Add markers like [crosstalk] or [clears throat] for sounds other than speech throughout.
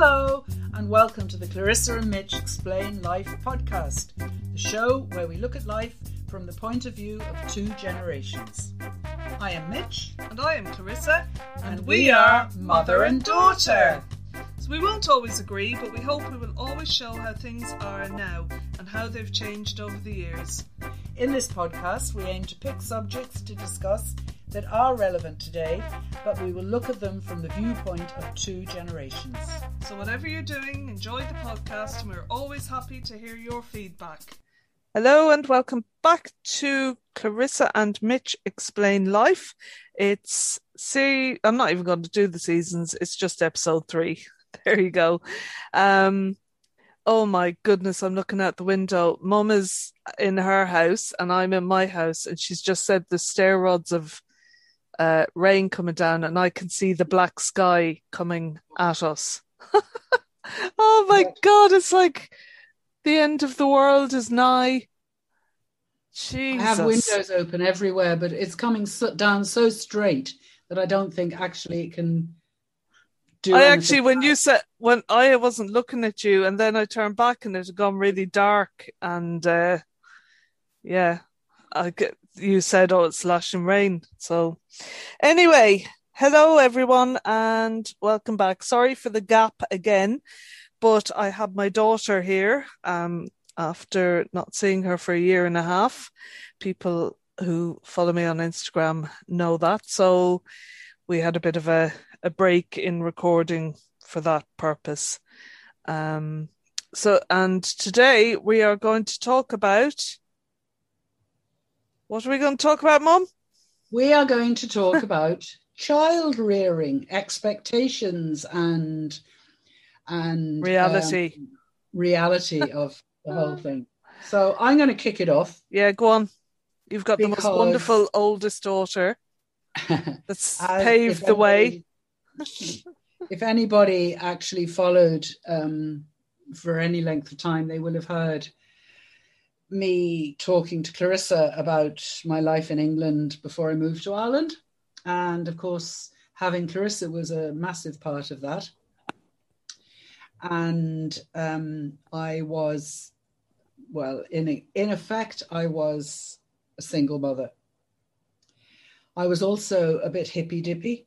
Hello, and welcome to the Clarissa and Mitch Explain Life podcast, the show where we look at life from the point of view of two generations. I am Mitch, And I am Clarissa, and we are mother and daughter. So we won't always agree, but we hope we will always show how things are now and how they've changed over the years. In this podcast, we aim to pick subjects to discuss that are relevant today, but we will look at them from the viewpoint of two generations. So whatever you're doing, enjoy the podcast, and we're always happy to hear your feedback. Hello and welcome back to Clarissa and Mitch Explain Life. It's see, I'm not even going to do the seasons. It's just episode three. [laughs] There you go. Um, oh my goodness, I'm looking out the window. Mum is in her house and I'm in my house, and she's just said the stair rods of uh, rain coming down, and I can see the black sky coming at us. [laughs] oh my god, it's like the end of the world is nigh. Jesus. I have windows open everywhere, but it's coming so, down so straight that I don't think actually it can do. I actually, when you said when I wasn't looking at you, and then I turned back and it had gone really dark, and uh, yeah, I get you said, "Oh, it's slashing rain." So, anyway, hello everyone, and welcome back. Sorry for the gap again, but I had my daughter here. Um, after not seeing her for a year and a half, people who follow me on Instagram know that. So we had a bit of a, a break in recording for that purpose. Um, so, and today we are going to talk about what are we going to talk about, Mum? we are going to talk [laughs] about child rearing expectations and and Reality. um, reality of the whole [laughs] thing. So I'm going to kick it off. Yeah, go on. You've got the most wonderful oldest daughter [laughs] that's paved the way. if anybody actually followed um, for any length of time, they will have heard me talking to Clarissa about my life in England before I moved to Ireland. And of course, having Clarissa was a massive part of that. And um, I was, well, in, in effect, I was a single mother. I was also a bit hippy dippy.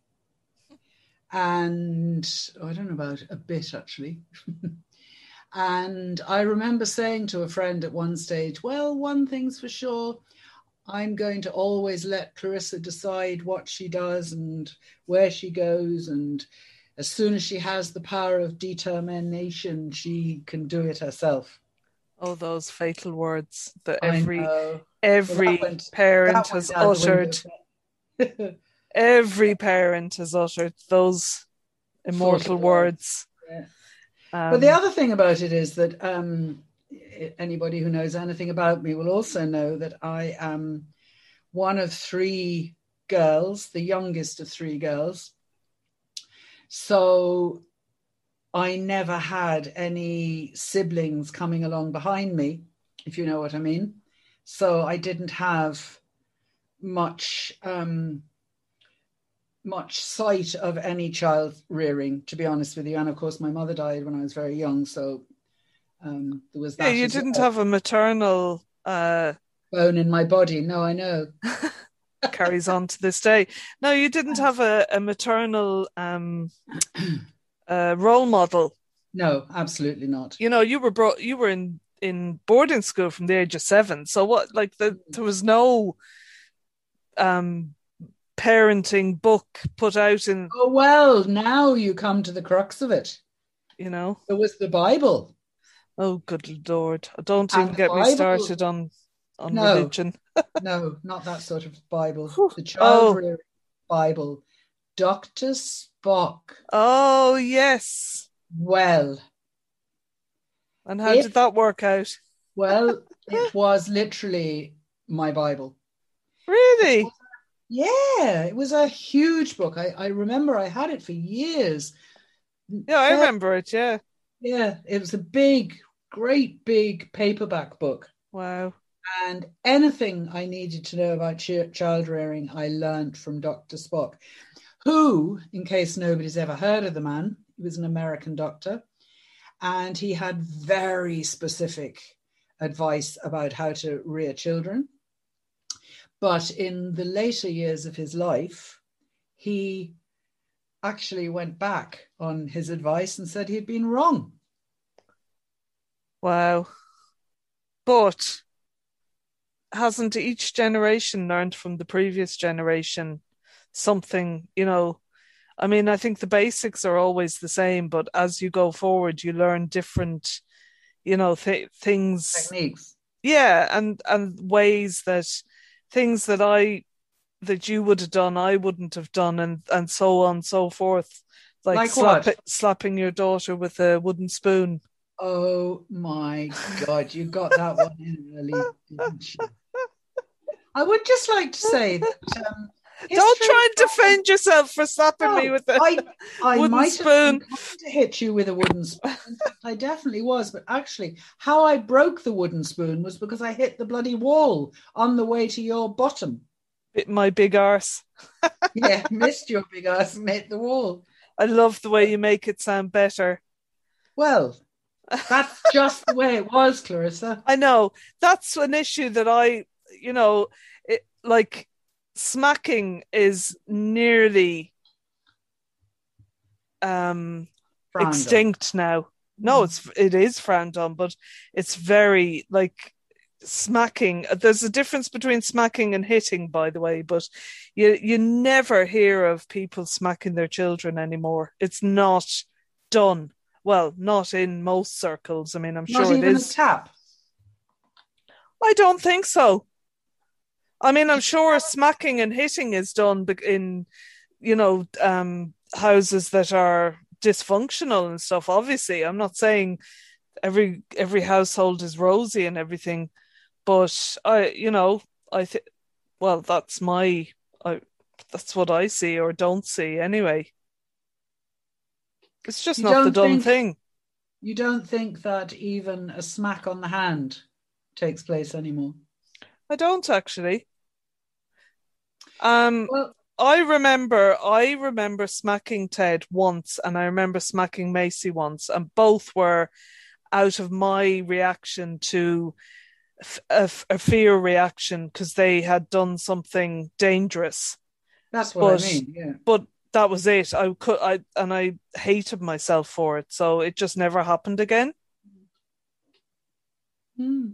And oh, I don't know about a bit actually. [laughs] and I remember saying to a friend at one stage, well, one thing's for sure. I'm going to always let Clarissa decide what she does and where she goes. And as soon as she has the power of determination, she can do it herself. Oh, those fatal words that every every Well, that went- parent has went out the window. uttered. [laughs] Every parent has uttered those immortal of words. Yeah. Um, But the other thing about it is that um, anybody who knows anything about me will also know that I am one of three girls, the youngest of three girls. So I never had any siblings coming along behind me, if you know what I mean. So I didn't have much um, much sight of any child rearing, to be honest with you. And of course, my mother died when I was very young, so um, there was yeah, you didn't well. have a maternal uh, bone in my body. No, I know. [laughs] carries on to this day. No, you didn't have a, a maternal um, uh, role model. No, absolutely not. You know, you were brought, you were in in boarding school from the age of seven. So what? Like the, there was no um parenting book put out in Oh well, now you come to the crux of it. you know. It was the Bible. Oh, good lord! Don't And even get me started on on No. religion. [laughs] No, not that sort of Bible. The child Oh. Bible. Dr. Spock. Oh yes. Well, And how If- did that work out? well, [laughs] it was literally my Bible. Really? Yeah, it was a huge book. I, I remember I had it for years. Yeah, I remember it. Yeah. Yeah, it was a big, great big paperback book. Wow. And anything I needed to know about ch- child rearing, I learned from Dr. Spock, who, in case nobody's ever heard of the man, He was an American doctor, and he had very specific advice about how to rear children. But in the later years of his life, he actually went back on his advice and said he had been wrong. Wow. But hasn't each generation learned from the previous generation something, you know? I mean, I think the basics are always the same, but as you go forward, you learn different, you know, th- things. Techniques. Yeah, and and ways that things that I that you would have done, I wouldn't have done, and and so on and so forth. Like, Like slap, what? slapping your daughter with a wooden spoon. Oh my God, you got that one in early, didn't you? I would just like to say that. Um, Don't try and defend yourself for slapping me No, with a I, I wooden might spoon. to hit you with a wooden spoon. I definitely was. But actually, how I broke the wooden spoon was because I hit the bloody wall on the way to your bottom. bit my big arse. [laughs] Yeah, missed your big arse and hit the wall. I love the way you make it sound better. Well, that's [laughs] just the way it was, Clarissa. I know that's an issue that I, you know, it, like smacking is nearly um extinct now. No, it's it is frowned on, but it's very like smacking. There's a difference between smacking and hitting, by the way, but you you never hear of people smacking their children anymore. It's not done. Well, not in most circles. I mean, I'm Not sure it even a tap. I don't think so. I mean, I'm sure smacking and hitting is done in, you know, um, houses that are dysfunctional and stuff. Obviously, I'm not saying every every household is rosy and everything, but I, you know, I think, well, that's my, I, that's what I see or don't see anyway. It's just You not the done think- thing. You don't think that even a smack on the hand takes place anymore? I don't actually. Um, Well, I remember I remember smacking Ted once and I remember smacking Macy once and both were out of my reaction to a, fear reaction because they had done something dangerous that's what but- I mean. Yeah. but that was it I could I and I hated myself for it so it just never happened again Hmm.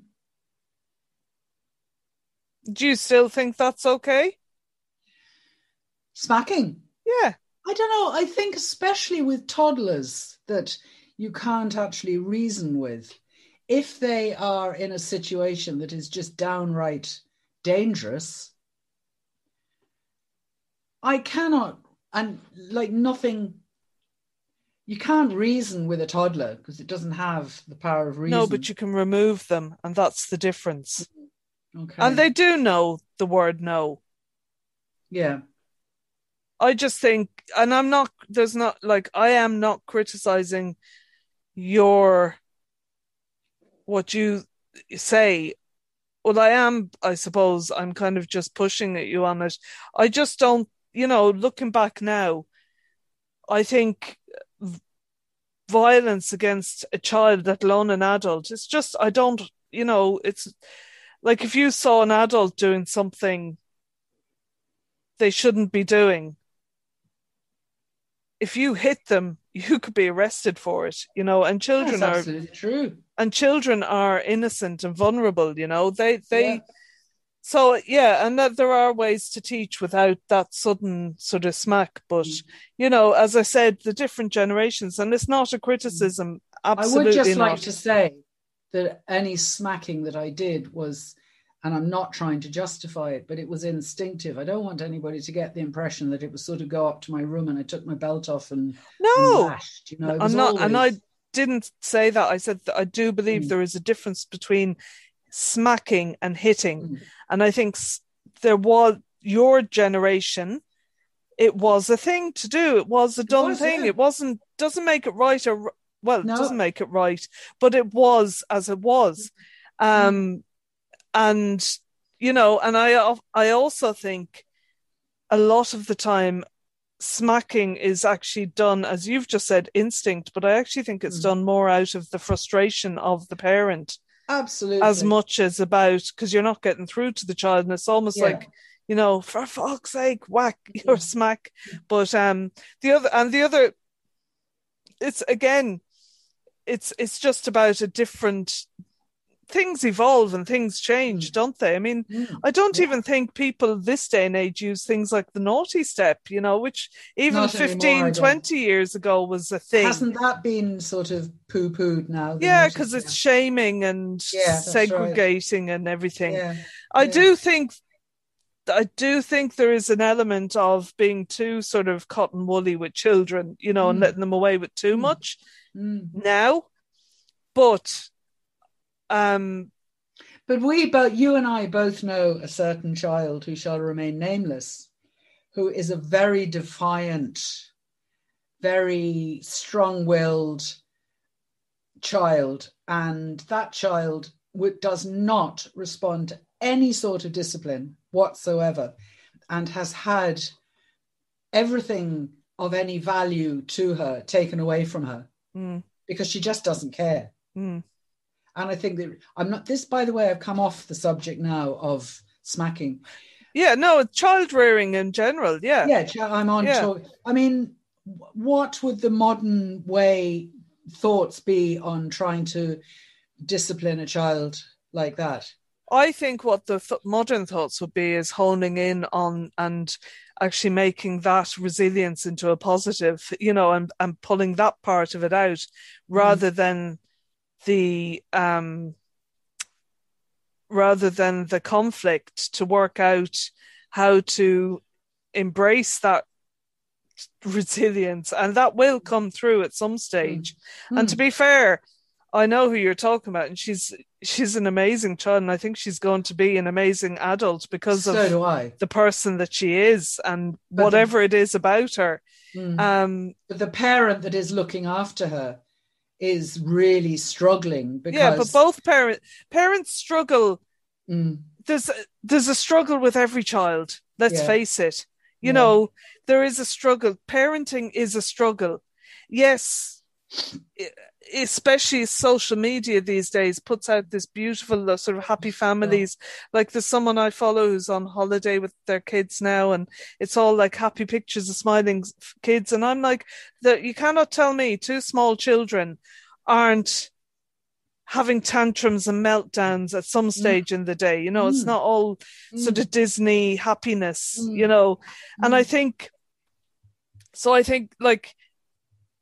do you still think that's okay Smacking. yeah I don't know. I think especially with toddlers that you can't actually reason with, if they are in a situation that is just downright dangerous, I cannot, and like nothing, you can't reason with a toddler because it doesn't have the power of reason. no but you can remove them and that's the difference okay. and they do know the word no yeah, I just think, and I'm not, there's not, like, I am not criticizing your, what you say. Well, I am, I suppose, I'm kind of just pushing at you on it. I just don't, you know, looking back now, I think violence against a child, let alone an adult, it's just, I don't, you know, it's like if you saw an adult doing something they shouldn't be doing, if you hit them, [laughs] you could be arrested for it, you know, and children that's are absolutely true. and children are innocent and vulnerable, you know. They they Yeah. so yeah, and that there are ways to teach without that sudden sort of smack. But Mm. you know, as I said, the different generations, and it's not a criticism. Absolutely I would just not. like to say that any smacking that I did was, and I'm not trying to justify it, but it was instinctive. I don't want anybody to get the impression that it was sort of go up to my room and I took my belt off and, and no, lashed. You know, I'm not, and I didn't say that. I said that I do believe Mm. there is a difference between smacking and hitting. Mm. And I think there was your generation, it was a thing to do. It was a done was, thing. yeah. It wasn't, doesn't make it right or, well, No. it doesn't make it right, but it was as it was. Mm. And, you know, and I, I also think a lot of the time smacking is actually done, as you've just said, instinct, but I actually think it's mm. done more out of the frustration of the parent. Absolutely. As much as about, because you're not getting through to the child. And it's almost yeah. like, you know, for fuck's sake, whack [laughs] yeah. or smack. But um, the other, and the other, it's again, it's it's just about a different things evolve and things change, mm. don't they? I mean, mm. I don't yeah. even think people this day and age use things like the naughty step, you know, which even Not 15, anymore, 20 years ago was a thing. Hasn't that been sort of poo pooed now? Yeah, because it's shaming and yeah, segregating right. and everything. Yeah. I do think. I do think there is an element of being too sort of cotton woolly with children, you know, mm. and letting them away with too mm. much mm. now. But um, but we both, you and I both know a certain child who shall remain nameless, who is a very defiant, very strong willed child. And that child does not respond to any sort of discipline whatsoever and has had everything of any value to her taken away from her mm. because she just doesn't care. Mm. And I think that I'm not this, by the way, I've come off the subject now of smacking. Yeah, no, child rearing in general. Yeah. Yeah, I'm on. Yeah. To, I mean, what would the modern way thoughts be on trying to discipline a child like that? I think what the th- modern thoughts would be is honing in on and actually making that resilience into a positive, you know, and, and pulling that part of it out rather mm. than the um, rather than the conflict to work out how to embrace that resilience. And that will come through at some stage. Mm. and to be fair i know who you're talking about and she's she's an amazing child and i think she's going to be an amazing adult because so of the person that she is and but whatever the, it is about her. Mm. um but the parent that is looking after her is really struggling because yeah but both parents parents struggle mm. there's a, there's a struggle with every child let's yeah. face it you yeah. know there is a struggle parenting is a struggle yes especially social media these days puts out this beautiful uh, sort of happy families yeah. like there's someone i follow who's on holiday with their kids now and it's all like happy pictures of smiling kids and i'm like that you cannot tell me two small children aren't having tantrums and meltdowns at some mm. stage mm. in the day you know mm. it's not all mm. sort of disney happiness mm. you know and i mm. think so i think like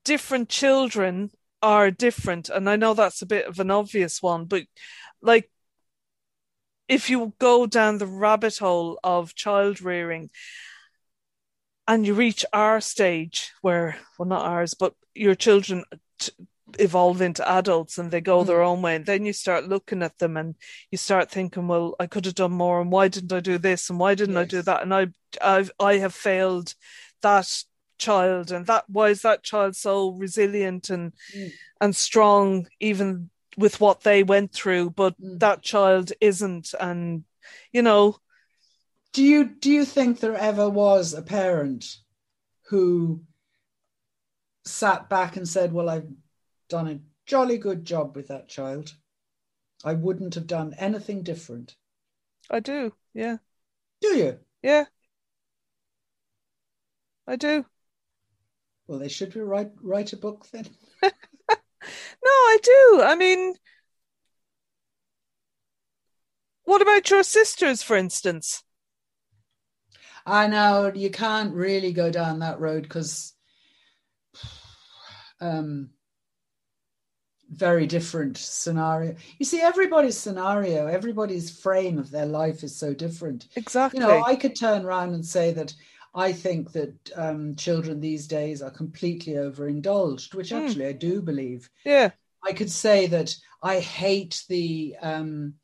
different children are different. And I know that's a bit of an obvious one, but like if you go down the rabbit hole of child rearing and you reach our stage where, well, not ours, but your children t- evolve into adults and they go mm. their own way. And then you start looking at them and you start thinking, well, I could have done more. And why didn't I do this? And why didn't yes. I do that? And I, I've, I have failed that child and that why is that child so resilient and mm. and strong even with what they went through but mm. that child isn't and you know. Do you do you think there ever was a parent who sat back and said well i've done a jolly good job with that child. I wouldn't have done anything different. I do yeah. Do you? Yeah. I do well, they should write write a book then. [laughs] no, I do. I mean, what about your sisters, for instance? I know you can't really go down that road because um, very different scenario. You see, everybody's scenario, everybody's frame of their life is so different. Exactly. You know, I could turn around and say that I think that um, children these days are completely overindulged, which mm. actually I do believe. Yeah, I could say that I hate the um,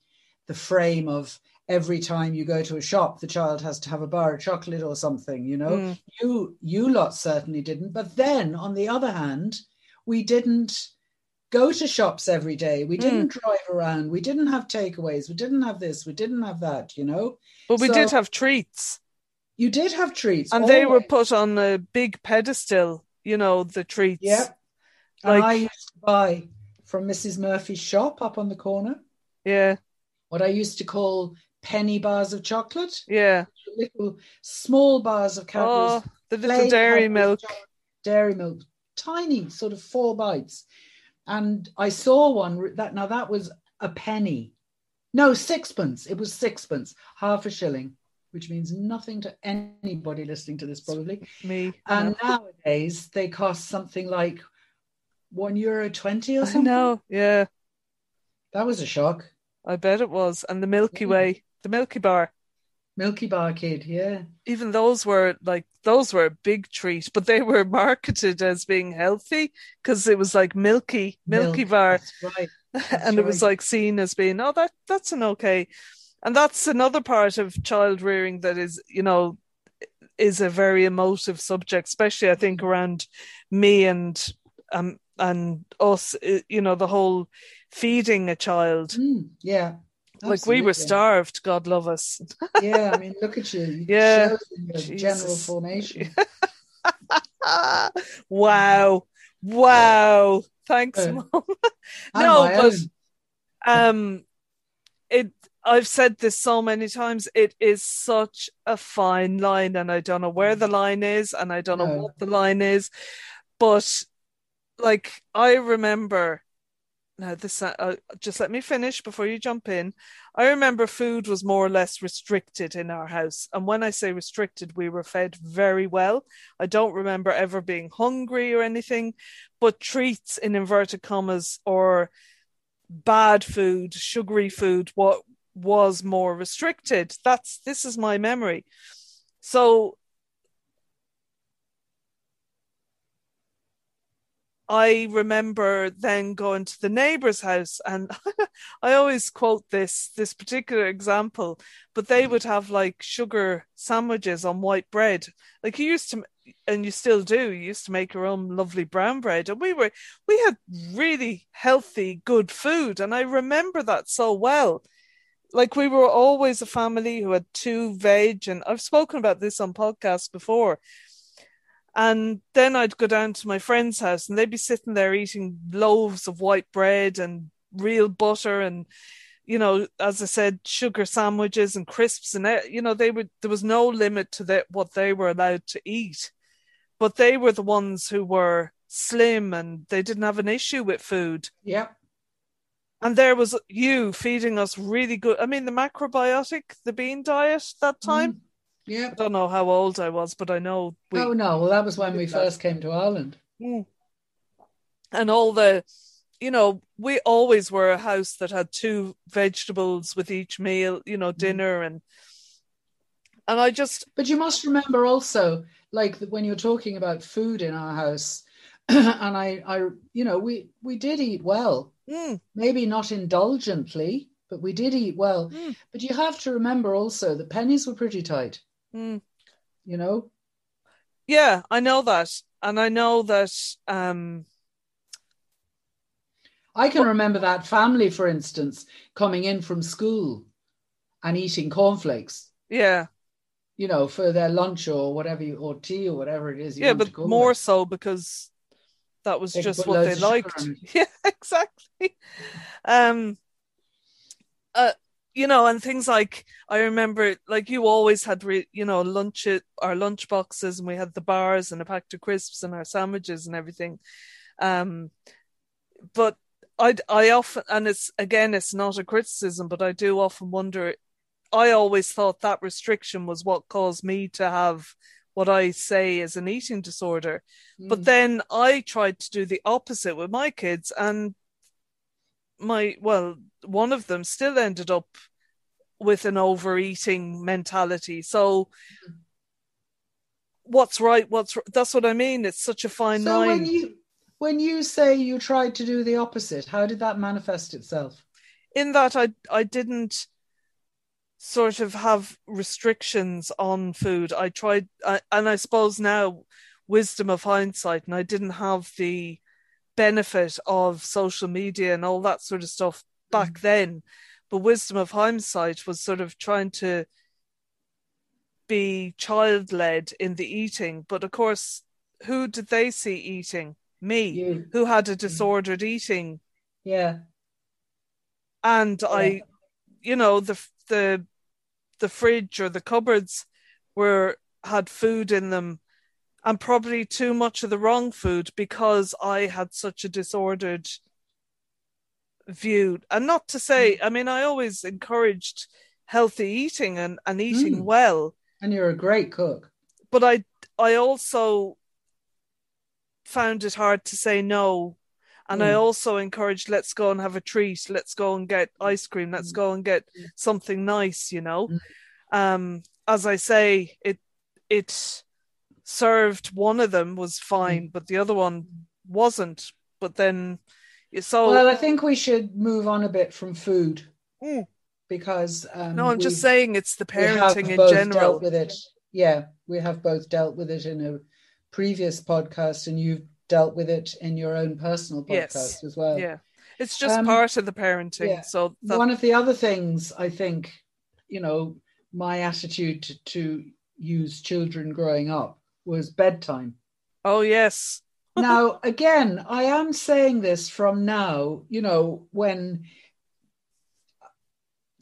the frame of every time you go to a shop, the child has to have a bar of chocolate or something. You know, mm. you you lot certainly didn't. But then on the other hand, we didn't go to shops every day. We didn't mm. drive around. We didn't have takeaways. We didn't have this. We didn't have that. You know, but we so, did have treats You did have treats, and always. they were put on a big pedestal. You know the treats. Yeah, like, and I used to buy from Mrs. Murphy's shop up on the corner. Yeah, what I used to call penny bars of chocolate. Yeah, little small bars of Cadbury's. Oh, the little dairy milk. Dairy milk, tiny, sort of four bites. And I saw one that now that was a penny. No, sixpence. It was sixpence, half a shilling which means nothing to anybody listening to this, probably. Me. And no. nowadays they cost something like one euro twenty or something. No, yeah. That was a shock. I bet it was. And the Milky Way, the Milky Bar. Milky Bar Kid, yeah. Even those were like those were a big treat, but they were [laughs] marketed as being healthy because it was like milky, Milky Milk, Bar. right. [laughs] and it was like seen as being, oh, that that's an okay and that's another part of child rearing that is you know is a very emotive subject especially i think around me and um and us you know the whole feeding a child. Mm, yeah absolutely. like we were starved god love us. [laughs] Yeah i mean look at you. [laughs] Yeah. general formation. [laughs] Wow. Wow. Thanks uh, mom no but um it I've said this so many times. It is such a fine line, and I don't know where the line is, and I don't no. know what the line is. But like, I remember now, this uh, just let me finish before you jump in. I remember food was more or less restricted in our house, and when I say restricted, we were fed very well. I don't remember ever being hungry or anything, but treats in inverted commas or bad food, sugary food, what was more restricted. That's this is my memory. So I remember then going to the neighbor's house and [laughs] I always quote this this particular example but they would have like sugar sandwiches on white bread like you used to and you still do you used to make your own lovely brown bread and we were we had really healthy good food and I remember that so well like we were always a family who had two veg and I've spoken about this on podcasts before. And then I'd go down to my friend's house and they'd be sitting there eating loaves of white bread and real butter and you know, as I said, sugar sandwiches and crisps and eh, you know, they would there was no limit to that what they were allowed to eat. But they were the ones who were slim and they didn't have an issue with food. Yeah. And there was you feeding us really good. I mean, the macrobiotic, the bean diet that mm. time. Mm. Yeah. I don't know how old I was, but I know. We, oh, no. Well, that was when we first came to Ireland. Mm. And all the, you know, we always were a house that had two vegetables with each meal, you know, mm. dinner and. And I just. But you must remember also, like when you're talking about food in our house, [clears throat] and I, I, you know, we we did eat well Mm. Maybe not indulgently, but we did eat well. Mm. But you have to remember also the pennies were pretty tight. Mm. You know? Yeah, I know that. And I know that um I can remember that family, for instance, coming in from school and eating cornflakes. Yeah. You know, for their lunch or whatever you, or tea or whatever it is. yeah, but more with. so because that was they just what they liked. [laughs] Yeah, exactly. Um, uh, you know, and things like I remember, like you always had, re- you know, lunch our lunch boxes, and we had the bars and a pack of crisps and our sandwiches and everything. Um, but I, I often, and it's again, it's not a criticism, but I do often wonder. I always thought that restriction was what caused me to have what I say is an eating disorder. Mm. But then I tried to do the opposite with my kids, and my, well, one of them still ended up with an overeating mentality. So, what's right? What's that's what I mean. It's such a fine so line. When you when you say you tried to do the opposite, how did that manifest itself? In that I I didn't sort of have restrictions on food. I tried, and I suppose now, wisdom of hindsight, and I didn't have the benefit of social media and all that sort of stuff back mm. then. But wisdom of hindsight was sort of trying to be child led in the eating. But of course, who did they see eating? Me, You. who had a disordered eating. Yeah. And I, you know, the the the fridge or the cupboards were had food in them and probably too much of the wrong food because I had such a disordered view. And not to say, I mean, I always encouraged healthy eating and, and eating Mm. well, And you're a great cook. but I I also found it hard to say no. And I Mm. also encouraged, let's go and have a treat, let's go and get ice cream, let's Mm. go and get something nice, you know. Mm. Um, as I say, it it served one of them was fine, Mm. but the other one wasn't. But then so Well, I think we should move on a bit from food Mm. because um, no, I'm just saying it's the we have parenting in both general. dealt with it. Yeah, we have both dealt with it in a previous podcast, and you've dealt with it in your own personal podcast Yes. as well. Yeah. It's just Um, part of the parenting. yeah. So that, One of the other things I think, you know, my attitude to, to use children growing up was bedtime. oh yes. [laughs] now, again, I am saying this from now, you know, when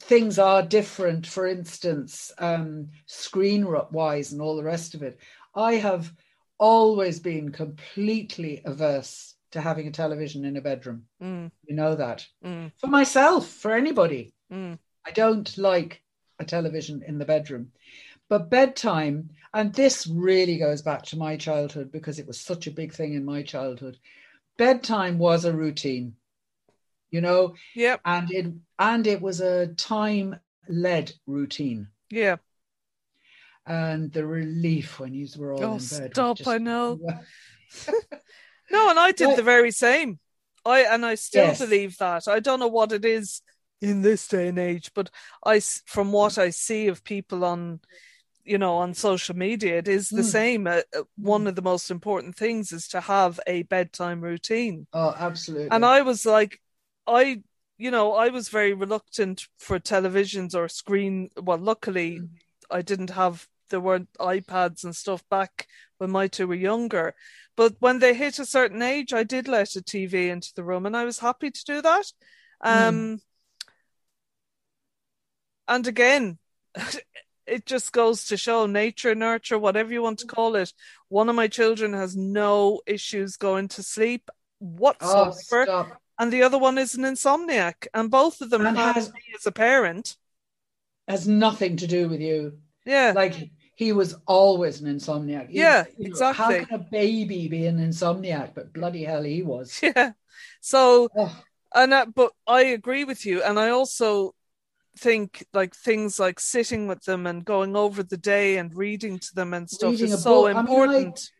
things are different, for instance, um, screen wise and all the rest of it. I have always been completely averse to having a television in a bedroom. Mm, You know that. mm, For myself, for anybody. mm. I don't like a television in the bedroom. But bedtime, and this really goes back to my childhood because it was such a big thing in my childhood. Bedtime was a routine, you know, Yep. and it and it was a time led routine. Yeah. And the relief when you were all Oh, in bed. stop, just- I know. [laughs] No, and I did Right. the very same. I and I still Yes. believe that. I don't know what it is in this day and age, but I, from what I see of people on, you know, on social media, it is the Mm. same. Uh, uh, one of the most important things is to have a bedtime routine. Oh, absolutely. And I was like, I, you know, I was very reluctant for televisions or screen. Well, luckily, Mm. I didn't have there weren't iPads and stuff back when my two were younger. But when they hit a certain age, I did let a TV into the room, and I was happy to do that. Um, and again, [laughs] it just goes to show nature, nurture, whatever you want to call it. One of my children has no issues going to sleep oh, whatsoever stop. and the other one is an insomniac, and both of them And has- me as a parent. Has nothing to do with you. Yeah, like he was always an insomniac. He- Yeah, know, exactly. how can a baby be an insomniac? But bloody hell, he was. [laughs] yeah. So, and uh, but I agree with you, and I also think like things like sitting with them and going over the day and reading to them and stuff Reading is so book. I mean, I- important.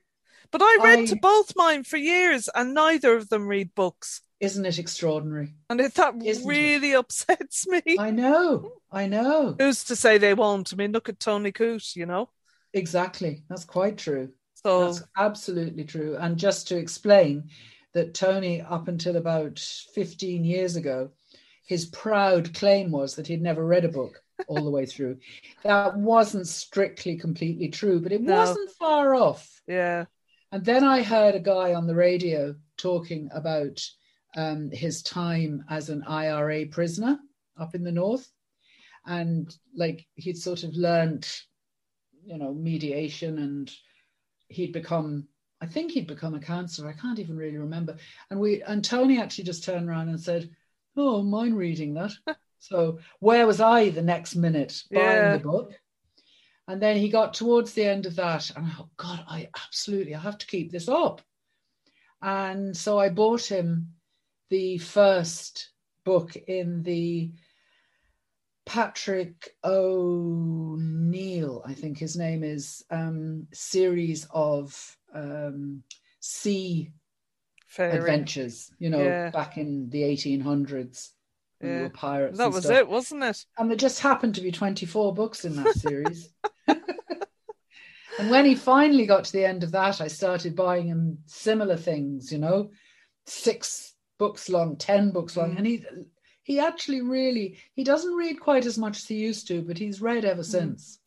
but I read to both mine for years, and neither of them read books, isn't it extraordinary? and it, that Isn't it? really upsets me. I know, I know. Who's to say they won't? I mean, look at Tony Coote, you know. Exactly. That's quite true. So That's absolutely true. And just to explain that Tony, up until about 15 years ago, his proud claim was that he'd never read a book all the way through. [laughs] That wasn't strictly completely true, but it No. wasn't far off. yeah, And then I heard a guy on the radio talking about um, his time as an IRA prisoner up in the north. And like he'd sort of learned, you know, mediation and he'd become, I think he'd become a counselor. I can't even really remember. And we, and Tony actually just turned around and said, Oh, mind reading that. [laughs] so where was I the next minute buying Yeah. the book? And then he got towards the end of that, and I thought, God, I absolutely I have to keep this up. And so I bought him the first book in the Patrick O'Neill, I think his name is, um, series of um, sea fair. adventures, you know, Yeah. back in the 1800s. When they Yeah. were pirates. That was stuff. it, wasn't it? And there just happened to be 24 books in that series. [laughs] [laughs] and when he finally got to the end of that, I started buying him similar things, you know, six books long, 10 books long. Mm. And he he actually really he doesn't read quite as much as he used to, but he's read ever since.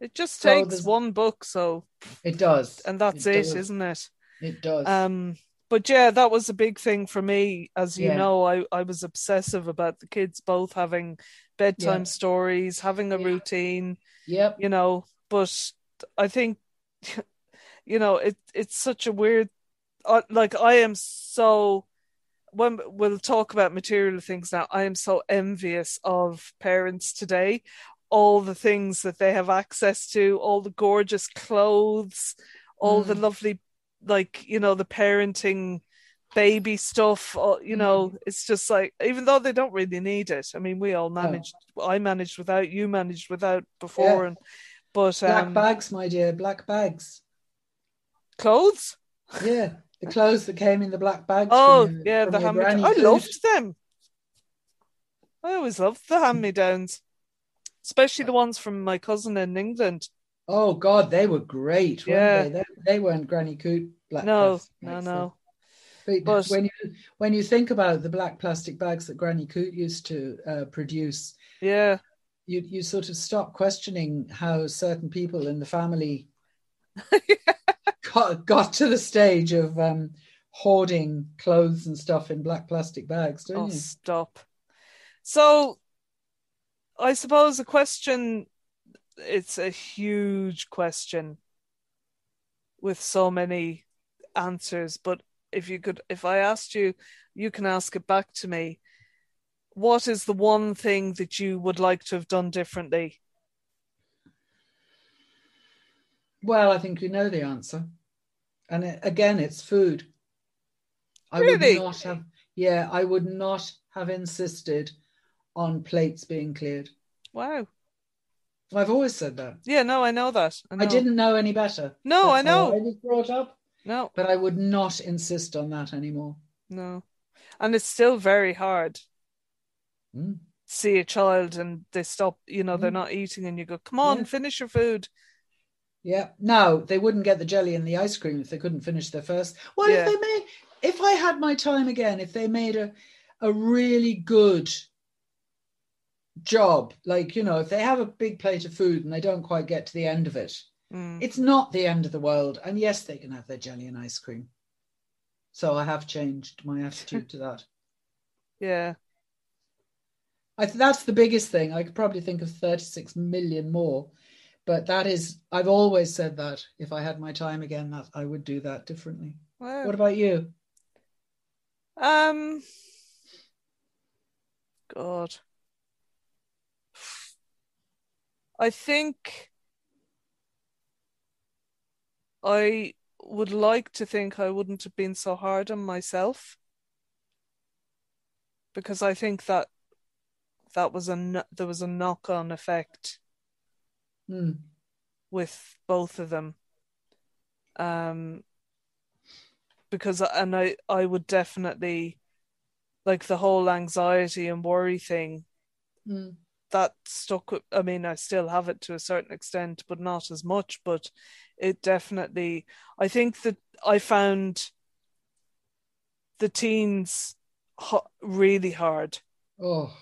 It just So takes one book, so It does. and that's It it, isn't it? It does. Um, but yeah, that was a big thing for me. As you Yeah. know, I, I was obsessive about the kids both having bedtime Yeah. stories, having a Yeah. routine, yep. you know. But I think, [laughs] you know, it it's such a weird. Uh, like I am so. When we'll talk about material things now, I am so envious of parents today. All the things that they have access to, all the gorgeous clothes, all the Mm. lovely like you know the parenting baby stuff or, you know it's just like even though they don't really need it i mean we all managed i managed without you managed without before Yeah. and but Black um bags, my dear. Black bags. clothes Yeah. The clothes that came in the black bags. oh from yeah from the hand me i loved them i always loved the hand me downs especially the ones from my cousin in england Oh God, they were great, weren't Yeah. they? they? They weren't Granny Coote black no no no But, But- when you when you think about the black plastic bags that Granny Coote used to uh, produce, yeah you you sort of stop questioning how certain people in the family [laughs] got, got to the stage of um, hoarding clothes and stuff in black plastic bags, don't Oh, you? stop. So, I suppose the question, it's a huge question with so many answers. But if you could, if I asked you, you can ask it back to me. What is the one thing that you would like to have done differently? Well, I think we know the answer, and it, again, it's food. I Really? would not have. Yeah, I would not have insisted on plates being cleared. Wow. I've always said that. Yeah, no, I know that. I, I didn't know any better. No, I That's how know. I was brought up, No, but I would not insist on that anymore. no. And it's still very hard. Mm. see a child and they stop, you know, they're Mm. not eating, and you go, "Come on, Yeah. finish your food." Yeah. No, they wouldn't get the jelly and the ice cream if they couldn't finish their first. Well, Yeah. if they made, if I had my time again, if they made a, a really good job, like you know, if they have a big plate of food and they don't quite get to the end of it, Mm. it's not the end of the world. And yes, they can have their jelly and ice cream. So I have changed my attitude to that. [laughs] Yeah, I th- that's the biggest thing. I could probably think of 36 million more, but that is, I've always said that if I had my time again, that I would do that differently. Wow. What about you? Um, God, I think I would like to think I wouldn't have been so hard on myself because I think that that was a there was a knock-on effect Hmm. with both of them. Um, because and I I would definitely like the whole anxiety and worry thing Hmm. that stuck with I mean I still have it to a certain extent but not as much but it definitely I think that I found the teens ho- really hard Oh,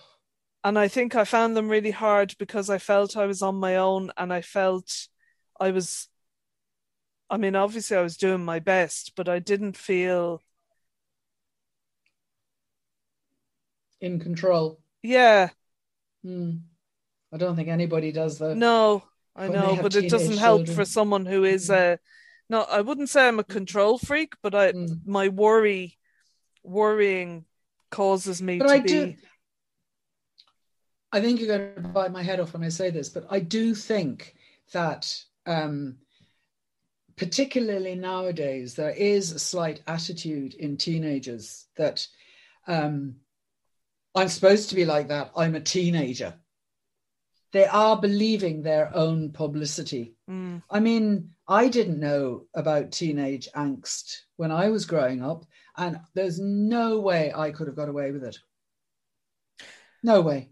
and I think I found them really hard because I felt I was on my own and I felt I was I mean obviously I was doing my best but I didn't feel in control. yeah Hmm. I don't think anybody does that. no I know but it doesn't help children. for someone who is Mm. a no I wouldn't say I'm a control freak but I Hmm. my worry worrying causes me But to I be do. I think you're going to bite my head off when I say this, but I do think that, um, particularly nowadays, there is a slight attitude in teenagers that um, I'm supposed to be like that. I'm a teenager. They are believing their own publicity. Mm, I mean, I didn't know about teenage angst when I was growing up, and there's no way I could have got away with it. No way.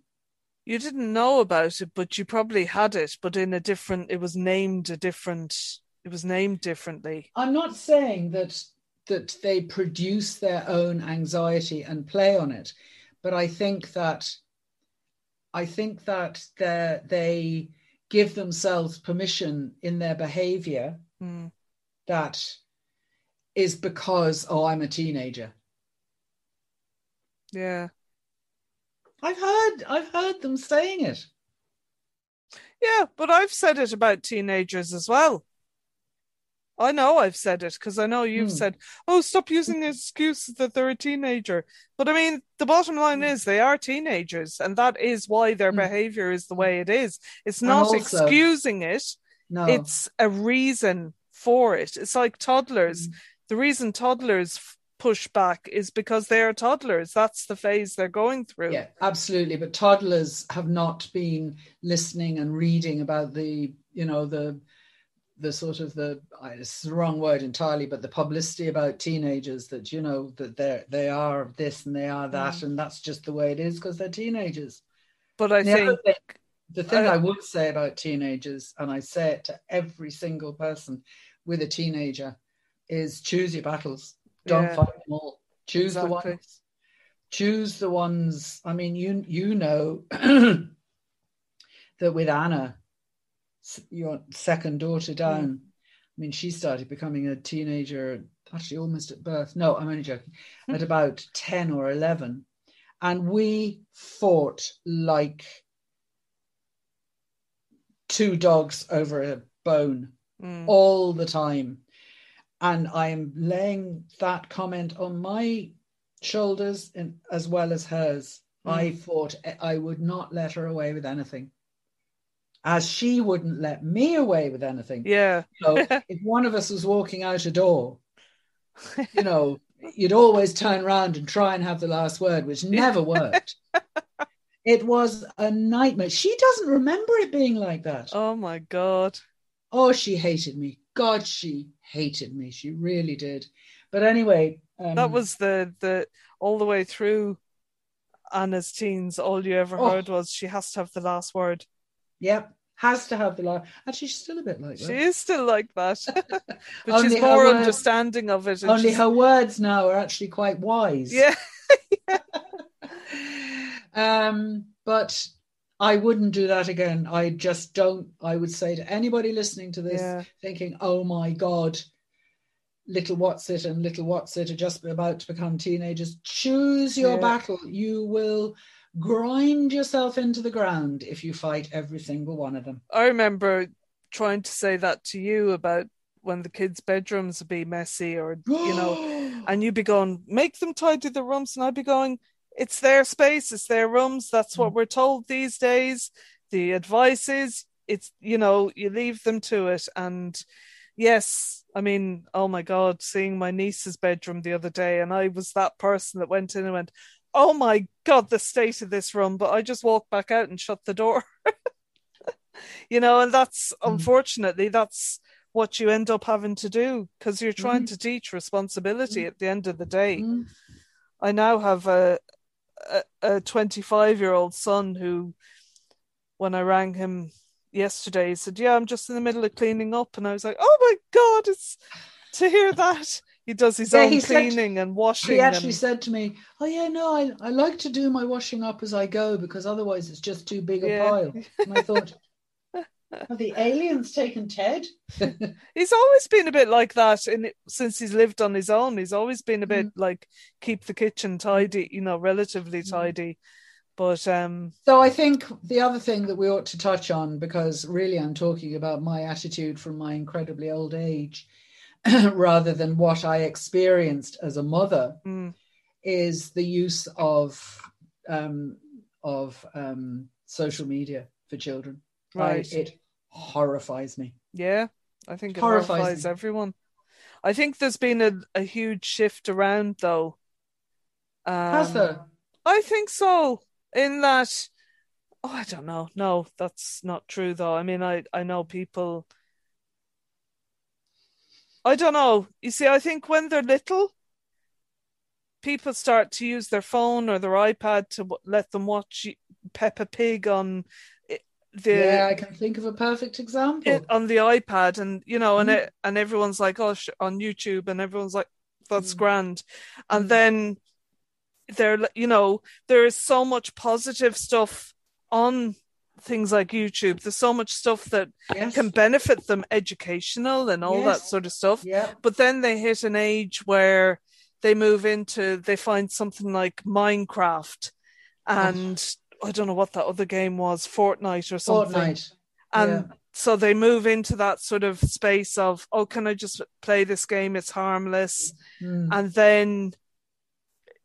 You didn't know about it but you probably had it but in a different it was named a different it was named differently I'm not saying that that they produce their own anxiety and play on it, but I think that I think that they they give themselves permission in their behavior Mm. that is because, oh, I'm a teenager. Yeah. I've heard I've heard them saying it. Yeah, but I've said it about teenagers as well. I know I've said it because I know you've Hmm. said, "Oh, stop using excuses that they're a teenager." But I mean, the bottom line Hmm. is they are teenagers, and that is why their Hmm. behavior is the way it is. It's not also- excusing it; No. it's a reason for it. It's like toddlers. The reason toddlers f- push back is because they are toddlers. That's the phase they're going through. Yeah, absolutely. But toddlers have not been listening and reading about the, you know, the the sort of the I- it's the wrong word entirely, but the publicity about teenagers that you know that they're they are this and they are that, Mm. and that's just the way it is because they're teenagers. But I the think thing- the thing I- I would say about teenagers, and I say it to every single person with a teenager, is choose your battles. Don't Yeah. fight them all. Choose the ones. Choose the ones. I mean, you you know [clears throat] that with Anna, your second daughter down. I mean, she started becoming a teenager actually almost at birth. No, I'm only joking. At about ten or eleven, and we fought like two dogs over a bone Mm. all the time. And I'm laying that comment on my shoulders and, as well as hers. I Mm. thought I would not let her away with anything, as she wouldn't let me away with anything. yeah, know, [laughs] if one of us was walking out a door, [laughs] you know, you'd always turn around and try and have the last word, which never worked. [laughs] it was a nightmare. She doesn't remember it being like that. oh my god. Oh, she hated me. God, she hated me. She really did. But anyway, um, that was the the all the way through Anna's teens. All you ever Oh. heard was she has to have the last word. Yep, has to have the law. Actually, she's still a bit like that. She is still like that, [laughs] but Only she's more words- understanding of it. Only she's- her words now are actually quite wise. yeah, [laughs] um, but I wouldn't do that again. I just don't. I would say to anybody listening to this, yeah, thinking, "Oh my God, little what's it and little what's it are just about to become teenagers." Choose your Yeah. battle. You will grind yourself into the ground if you fight every single one of them. I remember trying to say that to you about when the kids' bedrooms would be messy, or you know, [gasps] and you'd be going, make them tidy the rooms, and I'd be going, it's their space, it's their rooms. That's what we're told these days. The advice is, it's you know, you leave them to it. And yes, I mean, oh my God, seeing my niece's bedroom the other day, and I was that person that went in and went, oh my God, the state of this room. But I just walked back out and shut the door. [laughs] you know, and that's Mm. unfortunately that's what you end up having to do because you're trying Mhm. to teach responsibility at the end of the day. Mm. I now have a a 25 year old son who, when I rang him yesterday, he said, "Yeah, I'm just in the middle of cleaning up," and I was like, "Oh my god, it's to hear that." He does his Yeah, own he said- cleaning and washing. He actually and, said to me, "Oh yeah, no, I, I like to do my washing up as I go because otherwise it's just too big a Yeah. pile." And I thought, [laughs] have the aliens taken Ted? [laughs] he's always been a bit like that in since he's lived on his own. He's always been a bit Mm. like keep the kitchen tidy, you know, relatively tidy. But um, So I think the other thing that we ought to touch on, because really I'm talking about my attitude from my incredibly old age, [clears throat] rather than what I experienced as a mother, mm, is the use of um, of um, social media for children. I- right, it horrifies me. yeah, I think it Horrifies horrifies everyone. I think there's been a, a huge shift around though. Um, Has there? I think so. In that, oh, I don't know. No, that's not true though. I mean, I I know people. I don't know. You see, I think when they're little, people start to use their phone or their iPad to w- let them watch Peppa Pig on the yeah, I can think of a perfect example. it, on the iPad, and you know, and Mm. it, and everyone's like, oh, sh- on YouTube, and everyone's like, that's Mm. grand, and Mm. then there, you know, there is so much positive stuff on things like YouTube. There's so much stuff that Yes. can benefit them, educational and all that sort of stuff. yeah. But then they hit an age where they move into, they find something like Minecraft and I don't know what that other game was, Fortnite or something. Fortnite. And yeah. so they move into that sort of space of, oh, can I just play this game? It's harmless. Mm. And then,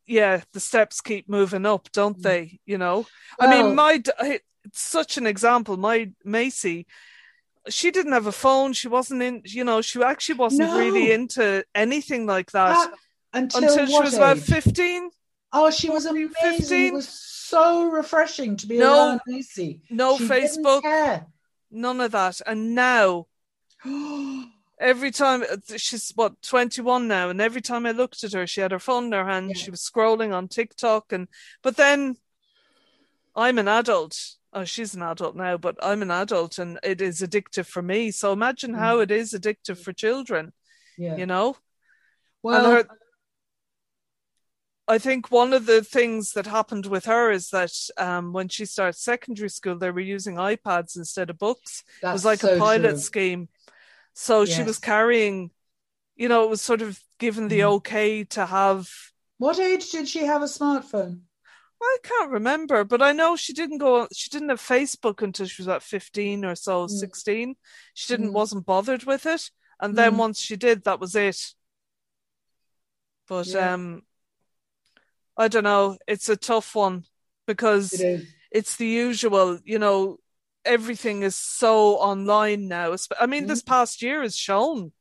yeah, the steps keep moving up, don't they? You know, I mean, my, it's such an example. My Macy, she didn't have a phone. She wasn't in, you know, she actually wasn't No. really into anything like that until, until she was about 15. Oh, she was amazing. 15. It was so refreshing to be No. around Macy. No She Facebook, none of that. And now, [gasps] every time she's what 21 now and every time i looked at her she had her phone in her hand Yeah. she was scrolling on tiktok and but then i'm an adult oh she's an adult now but i'm an adult and it is addictive for me so imagine Mm. how it is addictive for children yeah. you know well, and her, I think one of the things that happened with her is that um, when she started secondary school, they were using iPads instead of books. it was like so a pilot true. scheme. So she was carrying, you know, it was sort of given the Mhm. okay to have. What age did she have a smartphone? I can't remember, but I know she didn't go. She didn't have Facebook until she was about fifteen or so, Mm. sixteen. She didn't Mm. wasn't bothered with it, and then Mm. once she did, that was it. But Yeah. um, I don't know. It's a tough one because It it's the usual. You know, everything is so online now. I mean, this Mm. past year has shown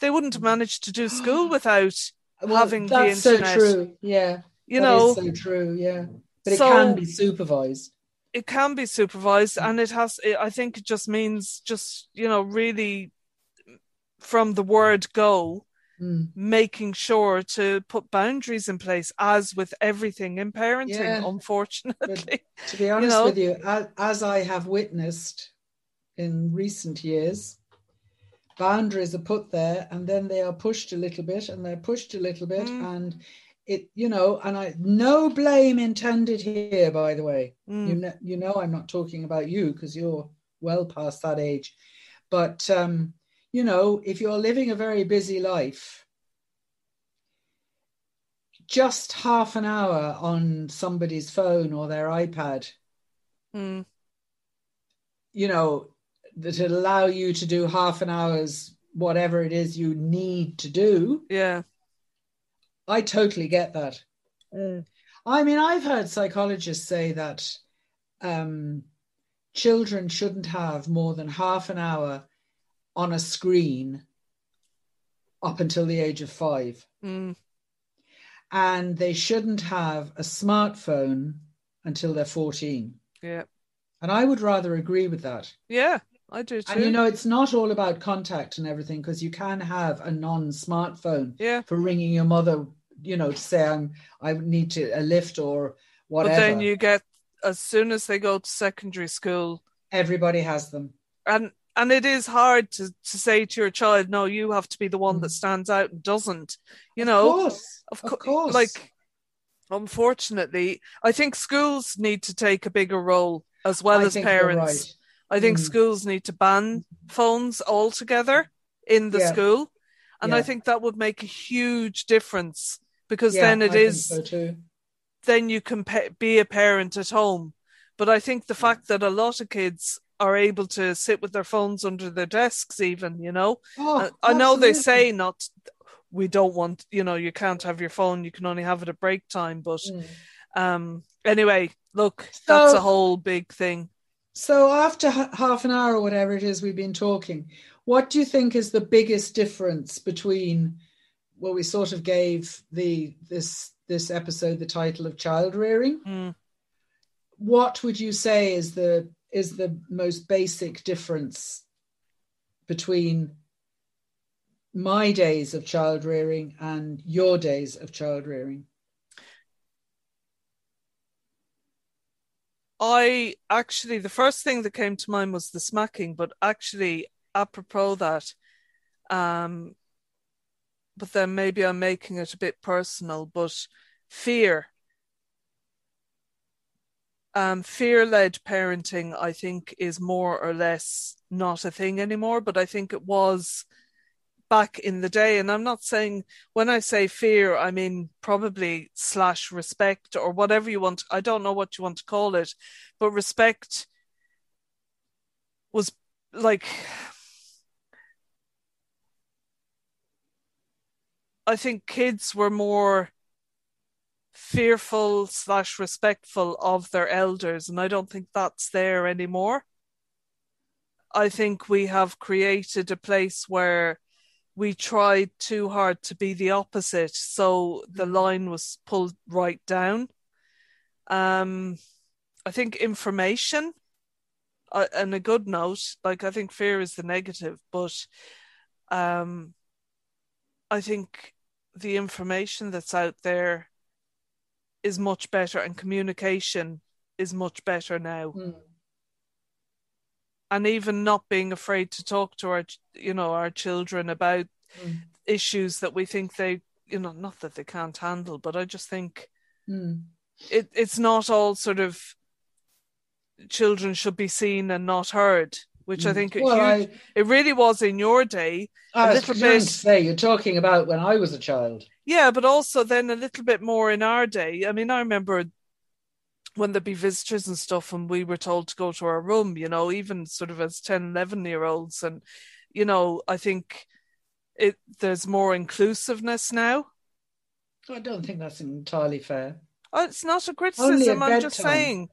they wouldn't have managed to do school [gasps] without Well, having the that's internet. so true. Yeah. you that know so true. Yeah. But it So- can be supervised. it can be supervised Mm. and it has it, i think it just means just you know really from the word go Mm. making sure to put boundaries in place as with everything in parenting Yeah. unfortunately [laughs] To be honest know? with you, as, as I have witnessed in recent years, boundaries are put there and then they are pushed a little bit and they're pushed a little bit Mm. and it you know and i no blame intended here by the way Mm, you know you know i'm not talking about you because you're well past that age but um you know if you're living a very busy life just half an hour on somebody's phone or their ipad mm, you know that allow you to do half an hour's whatever it is you need to do. Yeah. I totally get that. I mean, I've heard psychologists say that um, children shouldn't have more than half an hour on a screen up until the age of five. mm, And they shouldn't have a smartphone until they're 14. yeah And I would rather agree with that. yeah i do too And you know, it's not all about contact and everything because you can have a non smartphone yeah for ringing your mother, you know, to say, I'm, I need to a lift or whatever. but then you get as soon as they go to secondary school Everybody has them. and and it is hard to to say to your child no you have to be the one that Mm. stands out and doesn't you know, Of course. Of, Of course. Like, unfortunately, I think schools need to take a bigger role as well I as parents. I think Mm. schools need to ban phones altogether in the Yeah. school. And I think that would make a huge difference because Yeah, then it I is, so then you can pa- be a parent at home. But I think the fact that a lot of kids are able to sit with their phones under their desks, even, you know, Oh, I know they say not, we don't want, you know, you can't have your phone, you can only have it at break time. But Mm. um, anyway, look, that's a whole big thing. So after h- half an hour or whatever it is we've been talking, what do you think is the biggest difference between well, we sort of gave the this this episode the title of child rearing. Mm. What would you say is the is the most basic difference between my days of child rearing and your days of child rearing? I actually, the first thing that came to mind was the smacking, but actually, apropos that, um, but then maybe I'm making it a bit personal, but fear. Um, fear led parenting, I think, is more or less not a thing anymore, but I think it was back in the day. And I'm not saying when I say fear, I mean probably slash respect or whatever you want. I don't know what you want to call it, but respect was like. I think kids were more fearful slash respectful of their elders, and I don't think that's there anymore. I think we have created a place where we tried too hard to be the opposite, so the mm. line was pulled right down. Um, I think information, uh, and a good note, like I think fear is the negative, but um, I think the information that's out there is much better and communication is much better now. Mm. And even not being afraid to talk to our, you know, our children about mm. issues that we think they, you know, not that they can't handle, but I just think mm. it, it's not all sort of children should be seen and not heard which I mm. think well, huge, I, it really was in your day. I a little bit. say you're talking about when I was a child. Yeah, but also then a little bit more in our day. I mean, I remember when there'd be visitors and stuff, and we were told to go to our room. You know, even sort of as 10, 11 year olds, and you know, I think it there's more inclusiveness now. I don't think that's entirely fair. Oh, it's not a criticism. I'm just saying.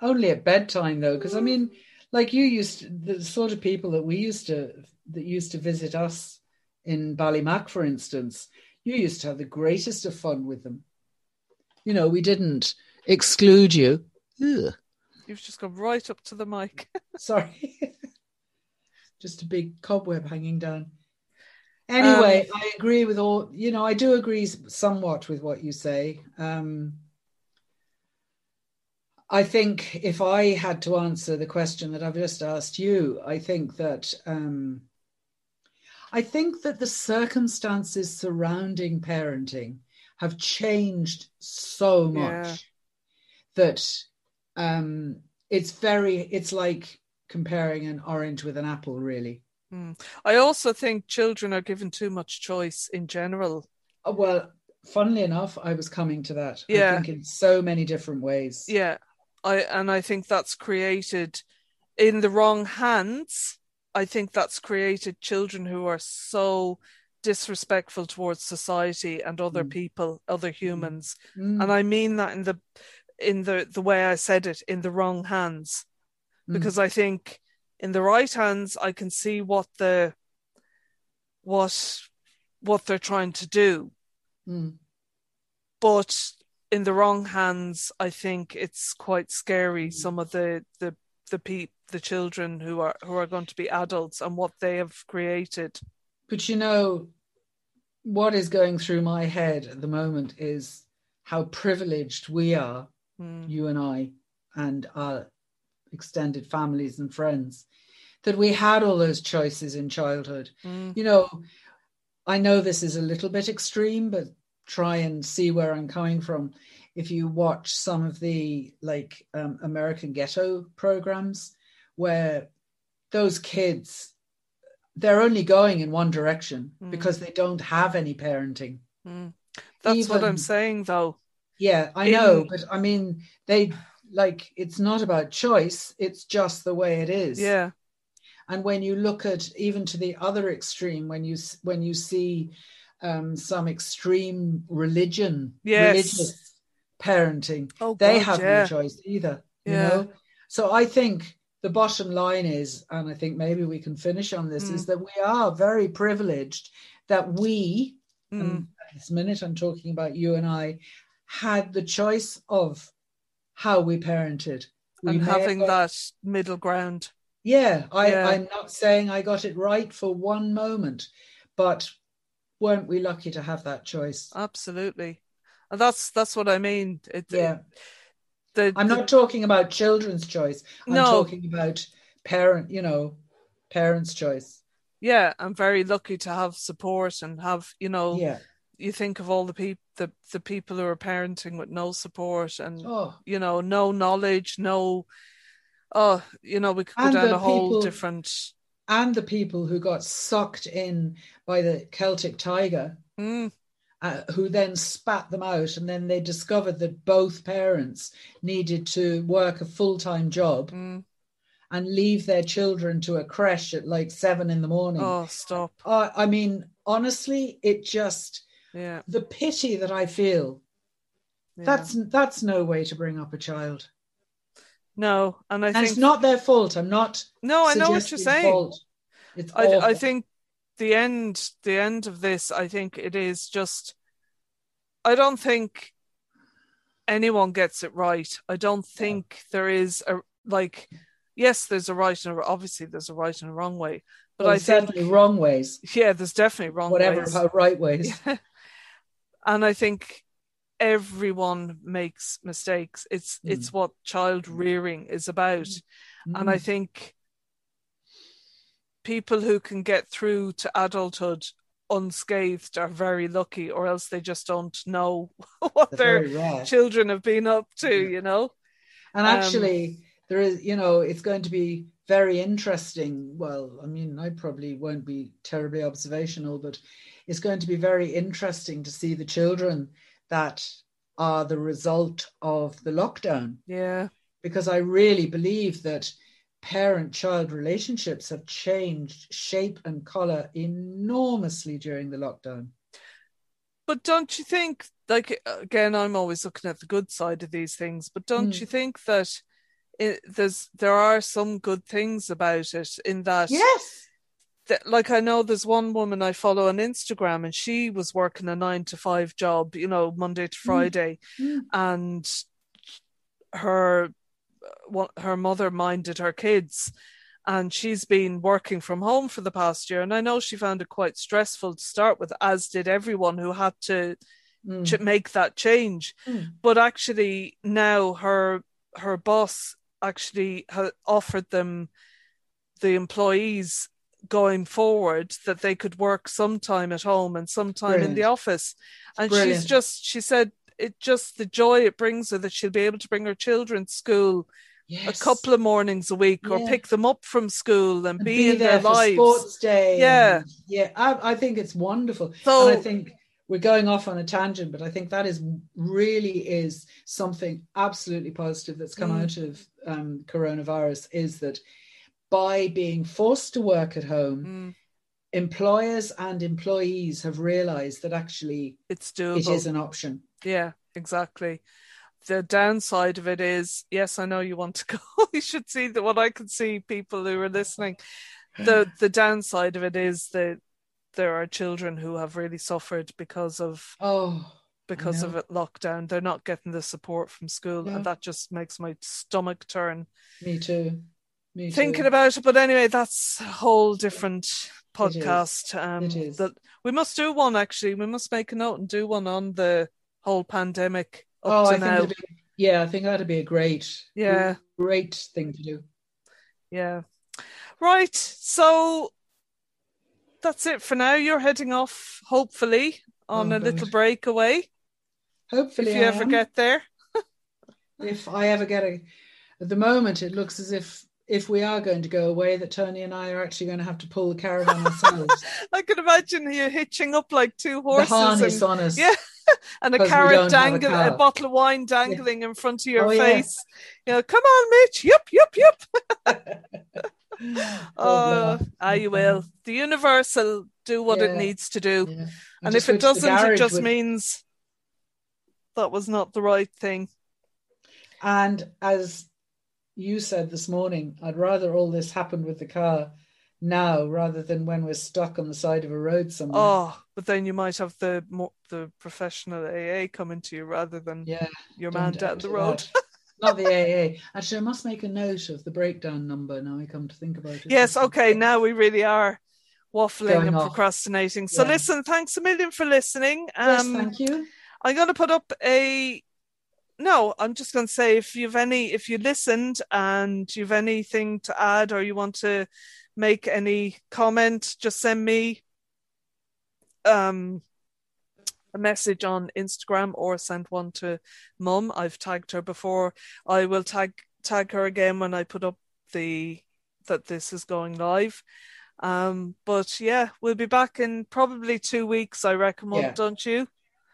Only at bedtime, though, because I mm. mean, like you used to, the sort of people that we used to that used to visit us in Ballymac, for instance, you used to have the greatest of fun with them. You know, we didn't exclude you. Ugh. You've just gone right up to the mic. [laughs] Sorry. [laughs] just a big cobweb hanging down. Anyway, um, I agree with all, you know, I do agree somewhat with what you say. Um, I think if I had to answer the question that I've just asked you, I think that um, I think that the circumstances surrounding parenting have changed so much yeah. that um, it's very it's like comparing an orange with an apple, really. Mm. I also think children are given too much choice in general. Uh, well, funnily enough, I was coming to that. Yeah. I think in so many different ways. Yeah. I and I think that's created in the wrong hands. I think that's created children who are so disrespectful towards society and other mm. people, other mm. humans. Mm. And I mean that in the in the the way I said it, in the wrong hands. Mm. Because I think in the right hands I can see what the what what they're trying to do. Mm. But in the wrong hands, I think it's quite scary. Mm. Some of the the the pe- the children who are who are going to be adults and what they have created. But you know, what is going through my head at the moment is how privileged we are, mm. you and I, and our extended families and friends, that we had all those choices in childhood. Mm. You know, I know this is a little bit extreme, but try and see where I'm coming from. If you watch some of the like um, American ghetto programs, where those kids they're only going in one direction mm. because they don't have any parenting. Mm. That's Even, what I'm saying, though. Yeah, I in... know, but I mean, they like it's not about choice; it's just the way it is. Yeah. And when you look at even to the other extreme, when you when you see um, some extreme religion, yes. religious parenting. Oh, they God, have yeah. no choice either. Yeah. You know, so I think the bottom line is, and I think maybe we can finish on this, mm. is that we are very privileged that we, mm. at this minute I'm talking about you and I, had the choice of how we parented. We and having got, that middle ground. Yeah, I, yeah, I'm not saying I got it right for one moment, but weren't we lucky to have that choice? Absolutely, and that's that's what I mean. It, yeah. It, the, I'm the, not talking about children's choice. I'm no. talking about parent, you know, parents' choice. Yeah, I'm very lucky to have support and have, you know, yeah. you think of all the people the the people who are parenting with no support and Oh, you know no knowledge, no. Oh, you know, we could go down a whole people- different. and the people who got sucked in by the Celtic tiger, Mm, uh, who then spat them out, and then they discovered that both parents needed to work a full time job mm. and leave their children to a creche at like seven in the morning. Oh, stop! Uh, I mean, honestly, it just Yeah, the pity that I feel. yeah. That's that's no way to bring up a child, no, and I and think it's not their fault. I'm not. no, I know what you're saying. fault. It's I, I think the end the end of this i think it is just i don't think anyone gets it right i don't think there is a like yes there's a right and a, obviously there's a right and a wrong way but Well, i think certainly wrong ways, yeah there's definitely wrong whatever ways. about right ways. [laughs] and i think everyone makes mistakes it's Mm. it's what child rearing is about and I Mm. think people who can get through to adulthood unscathed are very lucky, or else they just don't know [laughs] what They're their children have been up to, Yeah. you know? And Um, actually, there is, you know, it's going to be very interesting. Well, I mean, I probably won't be terribly observational, but it's going to be very interesting to see the children that are the result of the lockdown. Yeah. Because I really believe that parent child relationships have changed shape and color enormously during the lockdown. But don't you think, like, again, I'm always looking at the good side of these things, but don't Mm. you think that it, there's there are some good things about it in that Yes. that, like I know there's one woman I follow on Instagram and she was working a nine to five job, you know, Monday to Friday, Mm. and her what her mother minded her kids and she's been working from home for the past year. And I know she found it quite stressful to start with as did everyone who had to Mm. to make that change. Mm. but actually now her her boss actually ha- offered them the employees going forward that they could work sometime at home and sometime in the office. And she's just she said it just the joy it brings her that she'll be able to bring her children to school Yes. a couple of mornings a week or pick them up from school and, and be, in there their for lives sports day. Yeah. and- yeah. I, I think it's wonderful. So- and I think we're going off on a tangent, but I think that is really is something absolutely positive that's come Mm. out of um, coronavirus. Is that by being forced to work at home, Mm, employers and employees have realised that actually it's doable it is an option. Yeah, exactly. The downside of it is, yes, I know you want to go. [laughs] you should see that what I can see people who are listening. The the downside of it is that there are children who have really suffered because of Oh, because of it lockdown. They're not getting the support from school, No. and that just makes my stomach turn me too. Me too. thinking too. about it. But anyway, that's a whole different is. podcast. Um, It is. that we must do one actually. We must make a note and do one on the whole pandemic up oh, to I think now. be, yeah, I think that'd be a great, Yeah. great thing to do. Yeah. Right. So that's it for now. You're heading off, hopefully, on Oh, a little break away. Hopefully, if you I ever am. get there. [laughs] if I ever get a, at the moment, it looks as if if we are going to go away, that Tony and I are actually going to have to pull the caravan ourselves. [laughs] I can imagine you hitching up like two the horses harness and, on us. Yeah. [laughs] and a carrot don't a dangling, a, bottle of wine dangling in front of your Oh, yeah. face. You know, come on, Mitch. Yup, yup, yup. [laughs] God, Oh, no. ah, you will. The universe will do what it needs to do. Yeah. And if it doesn't, it just would- means that was not the right thing. And as you said this morning, I'd rather all this happened with the car now rather than when we're stuck on the side of a road somewhere. Oh, but then you might have the more the professional AA coming to you rather than yeah. your man down the road. [laughs] Not the AA. Actually, I must make a note of the breakdown number now I come to think about it. Yes, okay, now we really are waffling Going and off. procrastinating. So Yeah. listen, thanks a million for listening. Yes, Um thank you. I'm gonna put up a no, I'm just gonna say if you've any if you listened and you've anything to add or you want to make any comment, just send me um a message on Instagram or send one to mum. I've tagged her before. I will tag tag her again when I put up the that this is going live. Um, but yeah, we'll be back in probably two weeks, I reckon, yeah. don't you?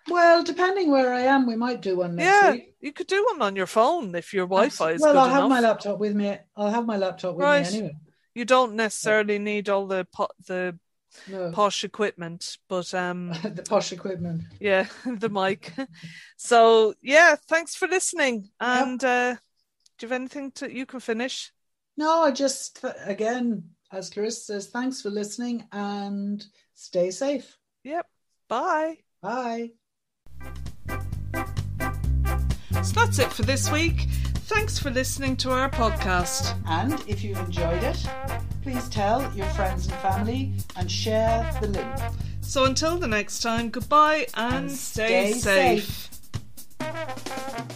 Well, depending where I am, we might do one next yeah, week. you could do one on your phone if your Wi-Fi is well. I'll have my laptop with me. I'll have my laptop with right. me anyway. You don't necessarily need all the po- the no. posh equipment, but um, [laughs] the posh equipment. Yeah, [laughs] the mic. [laughs] so yeah, thanks for listening. And yep. uh, do you have anything to you can finish? No, I just again, as Clarissa says, thanks for listening and stay safe. Yep. Bye. Bye. So that's it for this week. Thanks for listening to our podcast. And if you've enjoyed it, please tell your friends and family and share the link. So until the next time, goodbye and, and stay, stay, safe. safe.